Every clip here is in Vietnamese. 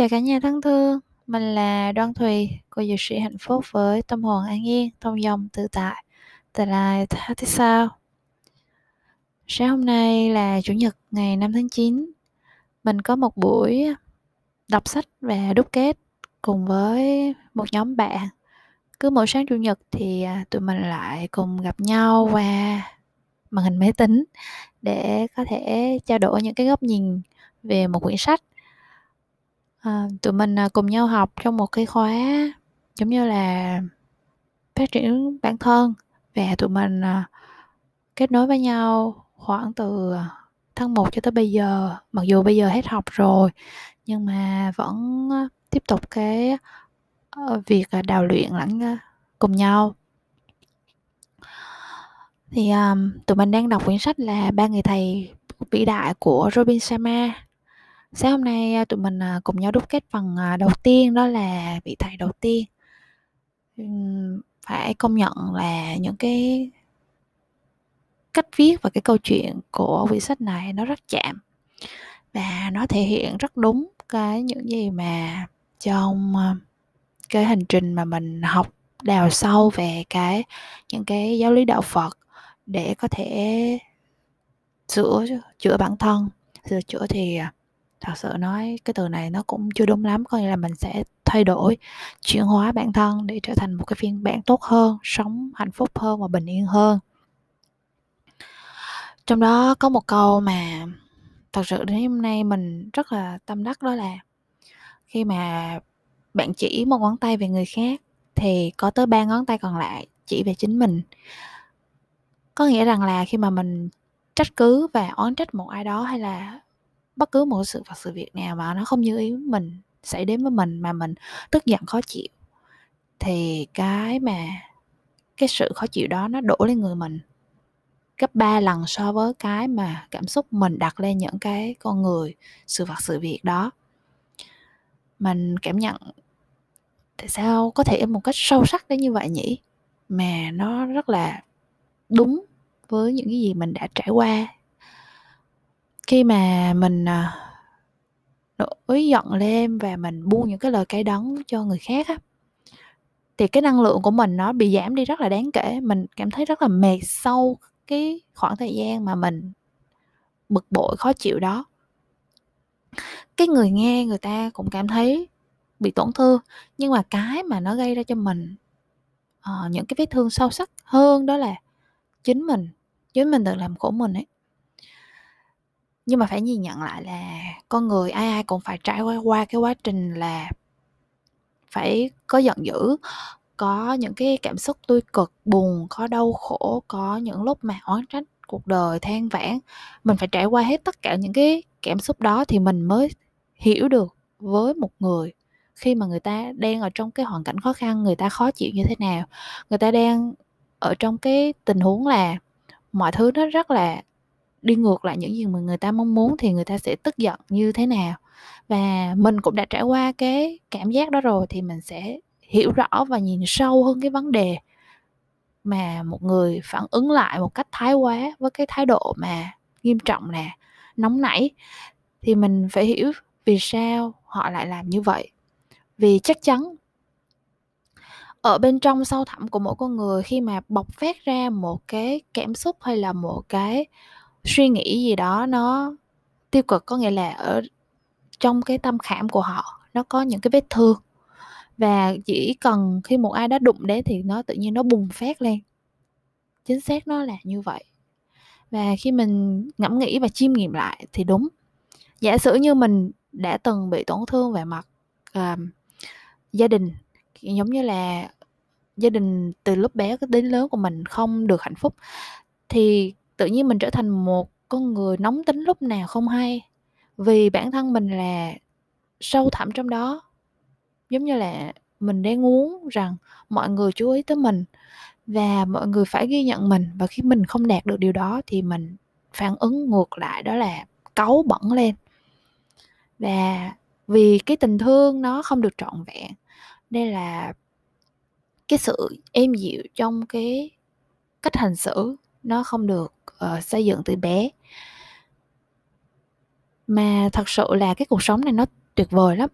Chào cả nhà thân thương, mình là Đoan Thùy, cô dược sĩ hạnh phúc với tâm hồn an yên, thông dòng tự tại, tương lai thế sao. Sáng hôm nay là Chủ nhật ngày 5 tháng 9, mình có một buổi đọc sách và đúc kết cùng với một nhóm bạn. Cứ mỗi sáng Chủ nhật thì à, tụi mình lại cùng gặp nhau qua màn hình máy tính để có thể trao đổi những cái góc nhìn về một quyển sách à, tụi mình à, cùng nhau học trong một cái khóa giống như là phát triển bản thân và tụi mình à, kết nối với nhau khoảng từ à, tháng 1 cho tới bây giờ. Mặc dù bây giờ hết học rồi nhưng mà vẫn tiếp tục cái ờ, việc à, đào luyện lẫn cùng nhau. Thì um, tụi mình đang đọc quyển sách là ba người thầy vĩ đại của Robin Sharma. Sáng hôm nay à, tụi mình à, cùng nhau đúc kết phần à, đầu tiên đó là vị thầy đầu tiên. Phải công nhận là những cái cách viết và cái câu chuyện của quyển sách này nó rất chạm và nó thể hiện rất đúng cái những gì mà trong cái hành trình mà mình học đào sâu về cái, những cái giáo lý đạo Phật để có thể sửa chữa bản thân, sửa chữa thì thật sự nói, cái từ này nó cũng chưa đúng lắm, có nghĩa là mình sẽ thay đổi chuyển hóa bản thân để trở thành một cái phiên bản tốt hơn, sống hạnh phúc hơn và bình yên hơn. Trong đó có một câu mà thật sự đến hôm nay mình rất là tâm đắc, đó là khi mà bạn chỉ một ngón tay về người khác thì có tới ba ngón tay còn lại chỉ về chính mình. Có nghĩa rằng là khi mà mình trách cứ và oán trách một ai đó hay là bất cứ một sự vật sự việc nào mà nó không như ý mình xảy đến với mình mà mình tức giận, khó chịu, thì cái mà cái sự khó chịu đó nó đổ lên người mình gấp 3 lần so với cái mà cảm xúc mình đặt lên những cái con người sự vật sự việc đó. Mình cảm nhận tại sao có thể một cách sâu sắc đến như vậy nhỉ? Mà nó rất là đúng với những cái gì mình đã trải qua khi mà mình à, nổi giận lên và mình buông những cái lời cay đắng cho người khác á thì cái năng lượng của mình nó bị giảm đi rất là đáng kể. Mình cảm thấy rất là mệt sau cái khoảng thời gian mà mình bực bội khó chịu đó. Cái người nghe người ta cũng cảm thấy bị tổn thương nhưng mà cái mà nó gây ra cho mình uh, những cái vết thương sâu sắc hơn đó là chính mình chính mình tự làm khổ mình ấy nhưng mà phải nhìn nhận lại là con người ai ai cũng phải trải qua cái quá trình là phải có giận dữ, có những cái cảm xúc tươi cực, buồn, có đau khổ, có những lúc mà oán trách cuộc đời, than vãn. Mình phải trải qua hết tất cả những cái cảm xúc đó thì mình mới hiểu được với một người. Khi mà người ta đang ở trong cái hoàn cảnh khó khăn, người ta khó chịu như thế nào, người ta đang ở trong cái tình huống là mọi thứ nó rất là đi ngược lại những gì mà người ta mong muốn thì người ta sẽ tức giận như thế nào. Và mình cũng đã trải qua cái cảm giác đó rồi thì mình sẽ hiểu rõ và nhìn sâu hơn cái vấn đề mà một người phản ứng lại một cách thái quá với cái thái độ mà nghiêm trọng nè, nóng nảy. Thì mình phải hiểu vì sao họ lại làm như vậy. Vì chắc chắn ở bên trong sâu thẳm của mỗi con người khi mà bộc phát ra một cái cảm xúc hay là một cái suy nghĩ gì đó nó tiêu cực có nghĩa là ở trong cái tâm khảm của họ nó có những cái vết thương. Và chỉ cần khi một ai đó đụng đến thì nó tự nhiên nó bùng phát lên. Chính xác nó là như vậy. Và khi mình ngẫm nghĩ và chiêm nghiệm lại thì đúng. Giả sử như mình đã từng bị tổn thương về mặt uh, gia đình giống như là gia đình từ lúc bé đến lớn của mình không được hạnh phúc thì tự nhiên mình trở thành một con người nóng tính lúc nào không hay. Vì bản thân mình là sâu thẳm trong đó. Giống như là mình đang muốn rằng mọi người chú ý tới mình và mọi người phải ghi nhận mình. Và khi mình không đạt được điều đó thì mình phản ứng ngược lại, đó là cáu bẩn lên. Và vì cái tình thương nó không được trọn vẹn đây là cái sự êm dịu trong cái cách hành xử nó không được uh, xây dựng từ bé. Mà thật sự là cái cuộc sống này nó tuyệt vời lắm.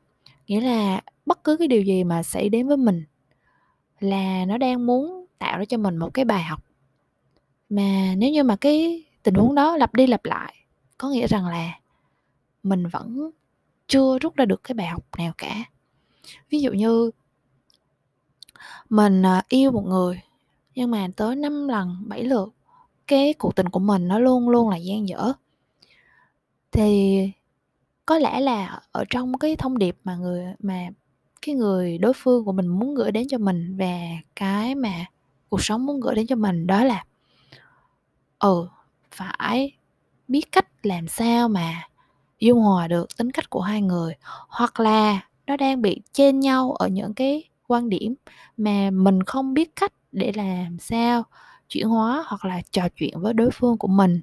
Nghĩa là bất cứ cái điều gì mà xảy đến với mình là nó đang muốn tạo ra cho mình một cái bài học. Mà nếu như mà cái tình huống đó lặp đi lặp lại có nghĩa rằng là mình vẫn chưa rút ra được cái bài học nào cả. Ví dụ như mình ờ, yêu một người nhưng mà tới 5 lần 7 lượt cái cuộc tình của mình nó luôn luôn là gian dở. Thì có lẽ là ở trong cái thông điệp mà người, mà cái người đối phương của mình muốn gửi đến cho mình và cái mà cuộc sống muốn gửi đến cho mình đó là ừ phải biết cách làm sao mà dung hòa được tính cách của hai người, hoặc là nó đang bị trên nhau ở những cái quan điểm mà mình không biết cách để làm sao chuyển hóa hoặc là trò chuyện với đối phương của mình.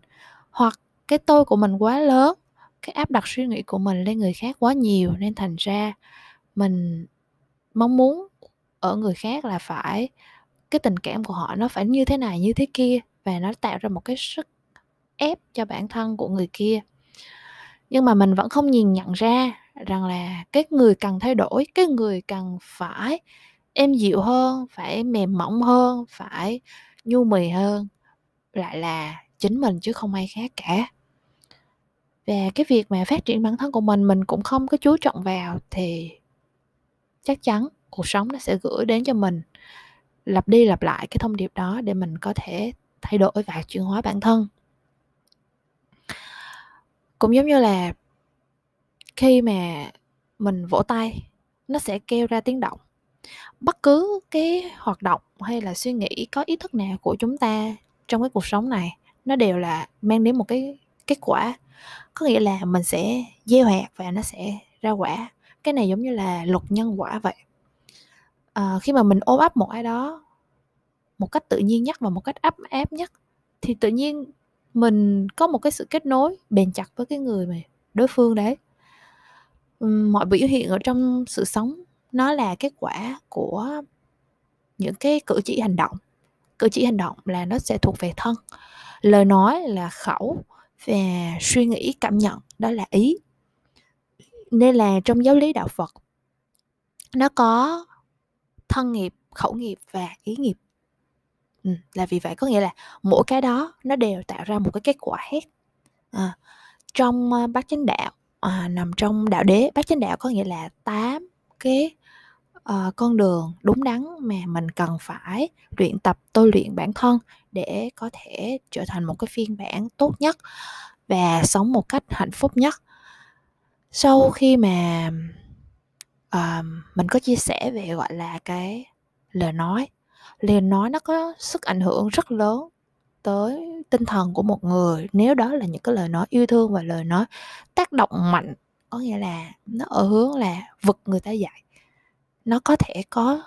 Hoặc cái tôi của mình quá lớn, cái áp đặt suy nghĩ của mình lên người khác quá nhiều nên thành ra mình mong muốn ở người khác là phải, cái tình cảm của họ nó phải như thế này, như thế kia và nó tạo ra một cái sức ép cho bản thân của người kia. Nhưng mà mình vẫn không nhìn nhận ra rằng là cái người cần thay đổi, cái người cần phải êm dịu hơn, phải mềm mỏng hơn, phải nhu mì hơn, lại là chính mình chứ không ai khác cả. Và cái việc mà phát triển bản thân của mình mình cũng không có chú trọng vào thì chắc chắn cuộc sống nó sẽ gửi đến cho mình lặp đi lặp lại cái thông điệp đó để mình có thể thay đổi và chuyển hóa bản thân. Cũng giống như là khi mà mình vỗ tay, nó sẽ kêu ra tiếng động bất cứ cái hoạt động hay là suy nghĩ có ý thức nào của chúng ta trong cái cuộc sống này nó đều là mang đến một cái kết quả. Có nghĩa là mình sẽ gieo hạt và nó sẽ ra quả. Cái này giống như là luật nhân quả vậy. À, khi mà mình ôm ấp một ai đó một cách tự nhiên nhất và một cách ấp áp nhất thì tự nhiên mình có một cái sự kết nối bền chặt với cái người mà đối phương đấy. Mọi biểu hiện ở trong sự sống nó là kết quả của những cái cử chỉ hành động. Cử chỉ hành động là nó sẽ thuộc về thân. Lời nói là khẩu và suy nghĩ cảm nhận đó là ý. Nên là trong giáo lý đạo phật nó có thân nghiệp khẩu nghiệp và ý nghiệp. Ừ, là vì vậy có nghĩa là mỗi cái đó nó đều tạo ra một cái kết quả hết. À, trong à, bát chánh đạo à, nằm trong đạo đế bát chánh đạo có nghĩa là tám cái uh, con đường đúng đắn mà mình cần phải luyện tập tôi luyện bản thân để có thể trở thành một cái phiên bản tốt nhất và sống một cách hạnh phúc nhất. Sau khi mà uh, mình có chia sẻ về gọi là cái lời nói lời nói nó có sức ảnh hưởng rất lớn tới tinh thần của một người. Nếu đó là những cái lời nói yêu thương và lời nói tác động mạnh có nghĩa là nó ở hướng là vực người ta dậy nó có thể có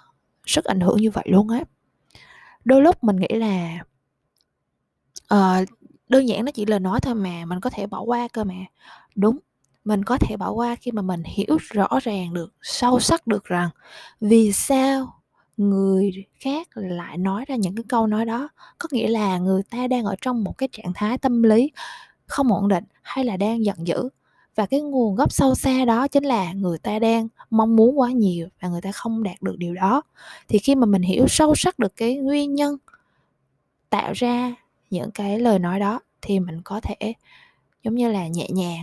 sức ảnh hưởng như vậy luôn á. Đôi lúc mình nghĩ là uh, đơn giản nó chỉ là nói thôi mà mình có thể bỏ qua cơ mà. Đúng mình có thể bỏ qua khi mà mình hiểu rõ ràng được sâu sắc được rằng vì sao người khác lại nói ra những cái câu nói đó. Có nghĩa là người ta đang ở trong một cái trạng thái tâm lý không ổn định hay là đang giận dữ và cái nguồn gốc sâu xa đó chính là người ta đang mong muốn quá nhiều và người ta không đạt được điều đó thì khi mà mình hiểu sâu sắc được cái nguyên nhân tạo ra những cái lời nói đó thì mình có thể, giống như là, nhẹ nhàng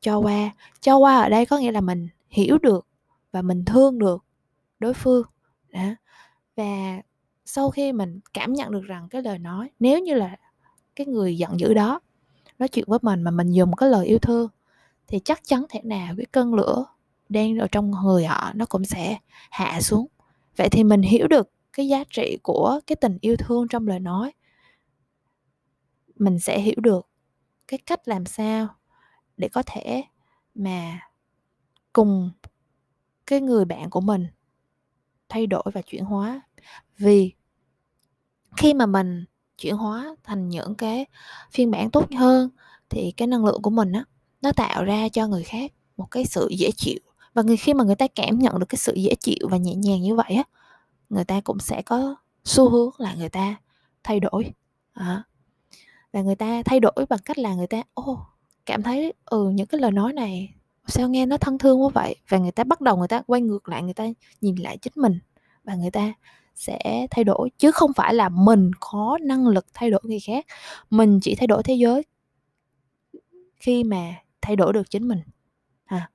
cho qua cho qua ở đây có nghĩa là mình hiểu được và mình thương được đối phương, đó. và sau khi mình cảm nhận được rằng cái lời nói, nếu như là cái người giận dữ đó nói chuyện với mình mà mình dùng cái lời yêu thương thì chắc chắn thế nào cái cơn lửa đang ở trong người họ nó cũng sẽ hạ xuống. Vậy thì mình hiểu được cái giá trị của cái tình yêu thương trong lời nói. Mình sẽ hiểu được cái cách làm sao để có thể mà cùng cái người bạn của mình thay đổi và chuyển hóa. Vì khi mà mình chuyển hóa thành những cái phiên bản tốt hơn thì cái năng lượng của mình á nó tạo ra cho người khác một cái sự dễ chịu. Và người khi mà người ta cảm nhận được cái sự dễ chịu và nhẹ nhàng như vậy á người ta cũng sẽ có xu hướng là người ta thay đổi. À, và người ta thay đổi bằng cách là người ta ô cảm thấy ừ những cái lời nói này sao nghe nó thân thương quá vậy? Và người ta bắt đầu người ta quay ngược lại người ta nhìn lại chính mình và người ta sẽ thay đổi. Chứ không phải là mình có năng lực thay đổi người khác mình chỉ thay đổi thế giới khi mà thay đổi được chính mình. À,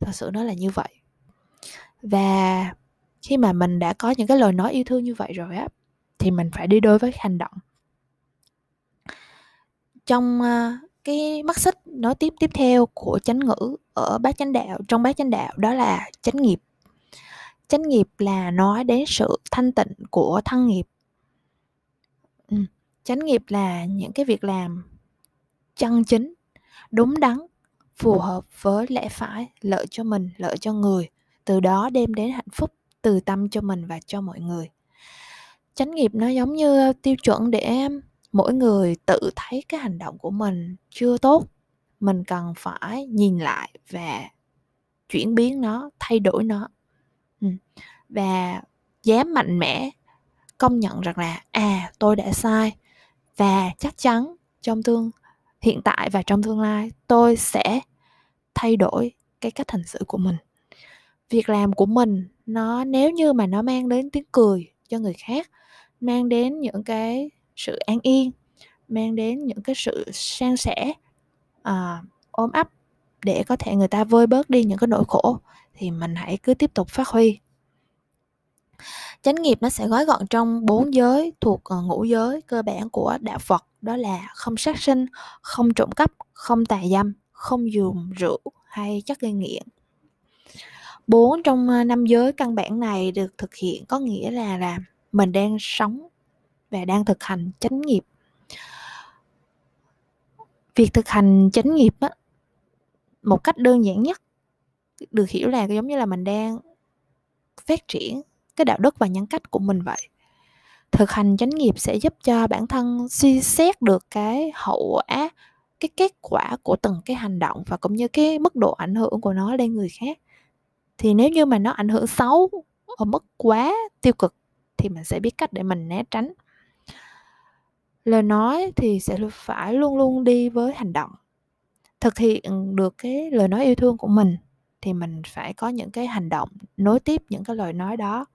thật sự nó là như vậy. Và khi mà mình đã có những cái lời nói yêu thương như vậy rồi á thì mình phải đi đôi với hành động. Trong uh, cái mắt xích nói tiếp tiếp theo của chánh ngữ ở bát chánh đạo trong bát chánh đạo đó là chánh nghiệp. Chánh nghiệp là nói đến sự thanh tịnh của thân nghiệp. Ừ, chánh nghiệp là những cái việc làm chân chính đúng đắn phù hợp với lẽ phải, lợi cho mình, lợi cho người. Từ đó đem đến hạnh phúc từ tâm cho mình và cho mọi người. Chánh nghiệp nó giống như tiêu chuẩn để mỗi người tự thấy cái hành động của mình chưa tốt. Mình cần phải nhìn lại và chuyển biến nó, thay đổi nó. Ừ. và dám mạnh mẽ công nhận rằng là à tôi đã sai và chắc chắn trong tương hiện tại và trong tương lai tôi sẽ thay đổi cái cách hành xử của mình. Việc làm của mình nó nếu như mà nó mang đến tiếng cười cho người khác mang đến những cái sự an yên mang đến những cái sự san sẻ à, ôm ấp để có thể người ta vơi bớt đi những cái nỗi khổ thì mình hãy cứ tiếp tục phát huy. Chánh nghiệp nó sẽ gói gọn trong bốn giới thuộc ờ, ngũ giới cơ bản của đạo phật đó là không sát sinh, không trộm cắp, không tà dâm, không dùng rượu hay chất gây nghiện. Bốn trong ờ, năm giới căn bản này được thực hiện có nghĩa là là mình đang sống và đang thực hành chánh nghiệp. Việc thực hành chánh nghiệp á, một cách đơn giản nhất, được hiểu là giống như là mình đang phát triển cái đạo đức và nhân cách của mình vậy thực hành chánh nghiệp sẽ giúp cho bản thân suy xét được cái hậu quả cái kết quả của từng cái hành động và cũng như cái mức độ ảnh hưởng của nó lên người khác. Thì nếu như mà nó ảnh hưởng xấu ở mức quá tiêu cực thì mình sẽ biết cách để mình né tránh. Lời nói thì sẽ phải luôn luôn đi với hành động. Thực hiện được cái lời nói yêu thương của mình thì mình phải có những cái hành động nối tiếp những cái lời nói đó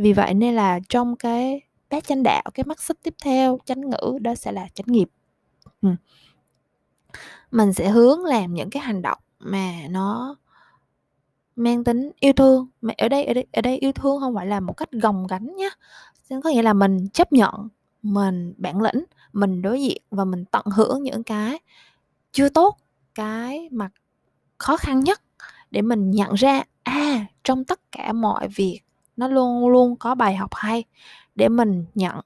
vì vậy nên là trong cái bát chánh đạo, cái mắt xích tiếp theo, chánh ngữ đó sẽ là chánh nghiệp. Ừ. mình sẽ hướng làm những cái hành động mà nó mang tính yêu thương. Mà ở đây ở đây ở đây yêu thương không phải là một cách gồng gánh nhá. Có nghĩa là mình chấp nhận, mình bản lĩnh, mình đối diện và mình tận hưởng những cái chưa tốt, cái mặt khó khăn nhất để mình nhận ra à trong tất cả mọi việc nó luôn luôn có bài học hay để mình nhận.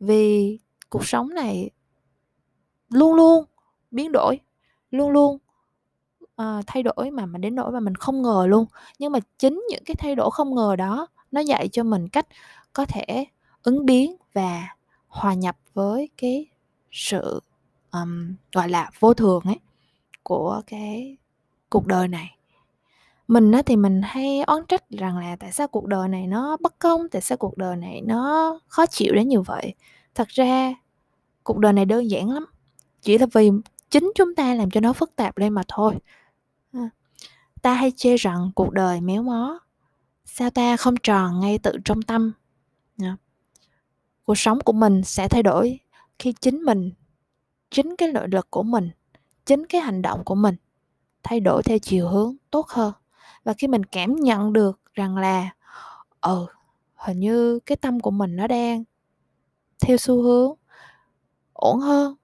Vì cuộc sống này luôn luôn biến đổi luôn luôn uh, thay đổi mà mình đến nỗi mà mình không ngờ luôn. Nhưng mà chính những cái thay đổi không ngờ đó nó dạy cho mình cách có thể ứng biến và hòa nhập với cái sự um, gọi là vô thường ấy của cái cuộc đời này mình á thì mình hay oán trách rằng là tại sao cuộc đời này nó bất công? Tại sao cuộc đời này nó khó chịu đến như vậy? Thật ra, cuộc đời này đơn giản lắm, chỉ là vì chính chúng ta làm cho nó phức tạp lên mà thôi. À, ta hay chê rằng cuộc đời méo mó, sao ta không tròn ngay tự trong tâm. Dạ. Cuộc sống của mình sẽ thay đổi khi chính mình, chính cái nội lực của mình, chính cái hành động của mình thay đổi theo chiều hướng tốt hơn và khi mình cảm nhận được rằng là ừ hình như cái tâm của mình nó đang theo xu hướng ổn hơn,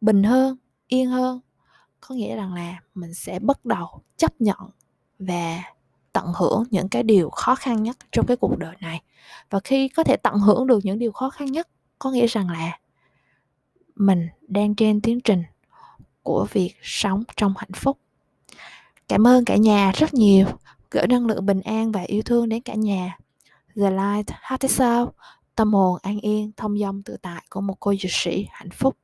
bình hơn, yên hơn, có nghĩa rằng là mình sẽ bắt đầu chấp nhận và tận hưởng những cái điều khó khăn nhất trong cái cuộc đời này. Và khi có thể tận hưởng được những điều khó khăn nhất, có nghĩa rằng là mình đang trên tiến trình của việc sống trong hạnh phúc cảm ơn cả nhà rất nhiều. Gửi năng lượng bình an và yêu thương đến cả nhà. The Light Heart sao? tâm hồn an yên, thông dong tự tại của một cô dược sĩ hạnh phúc.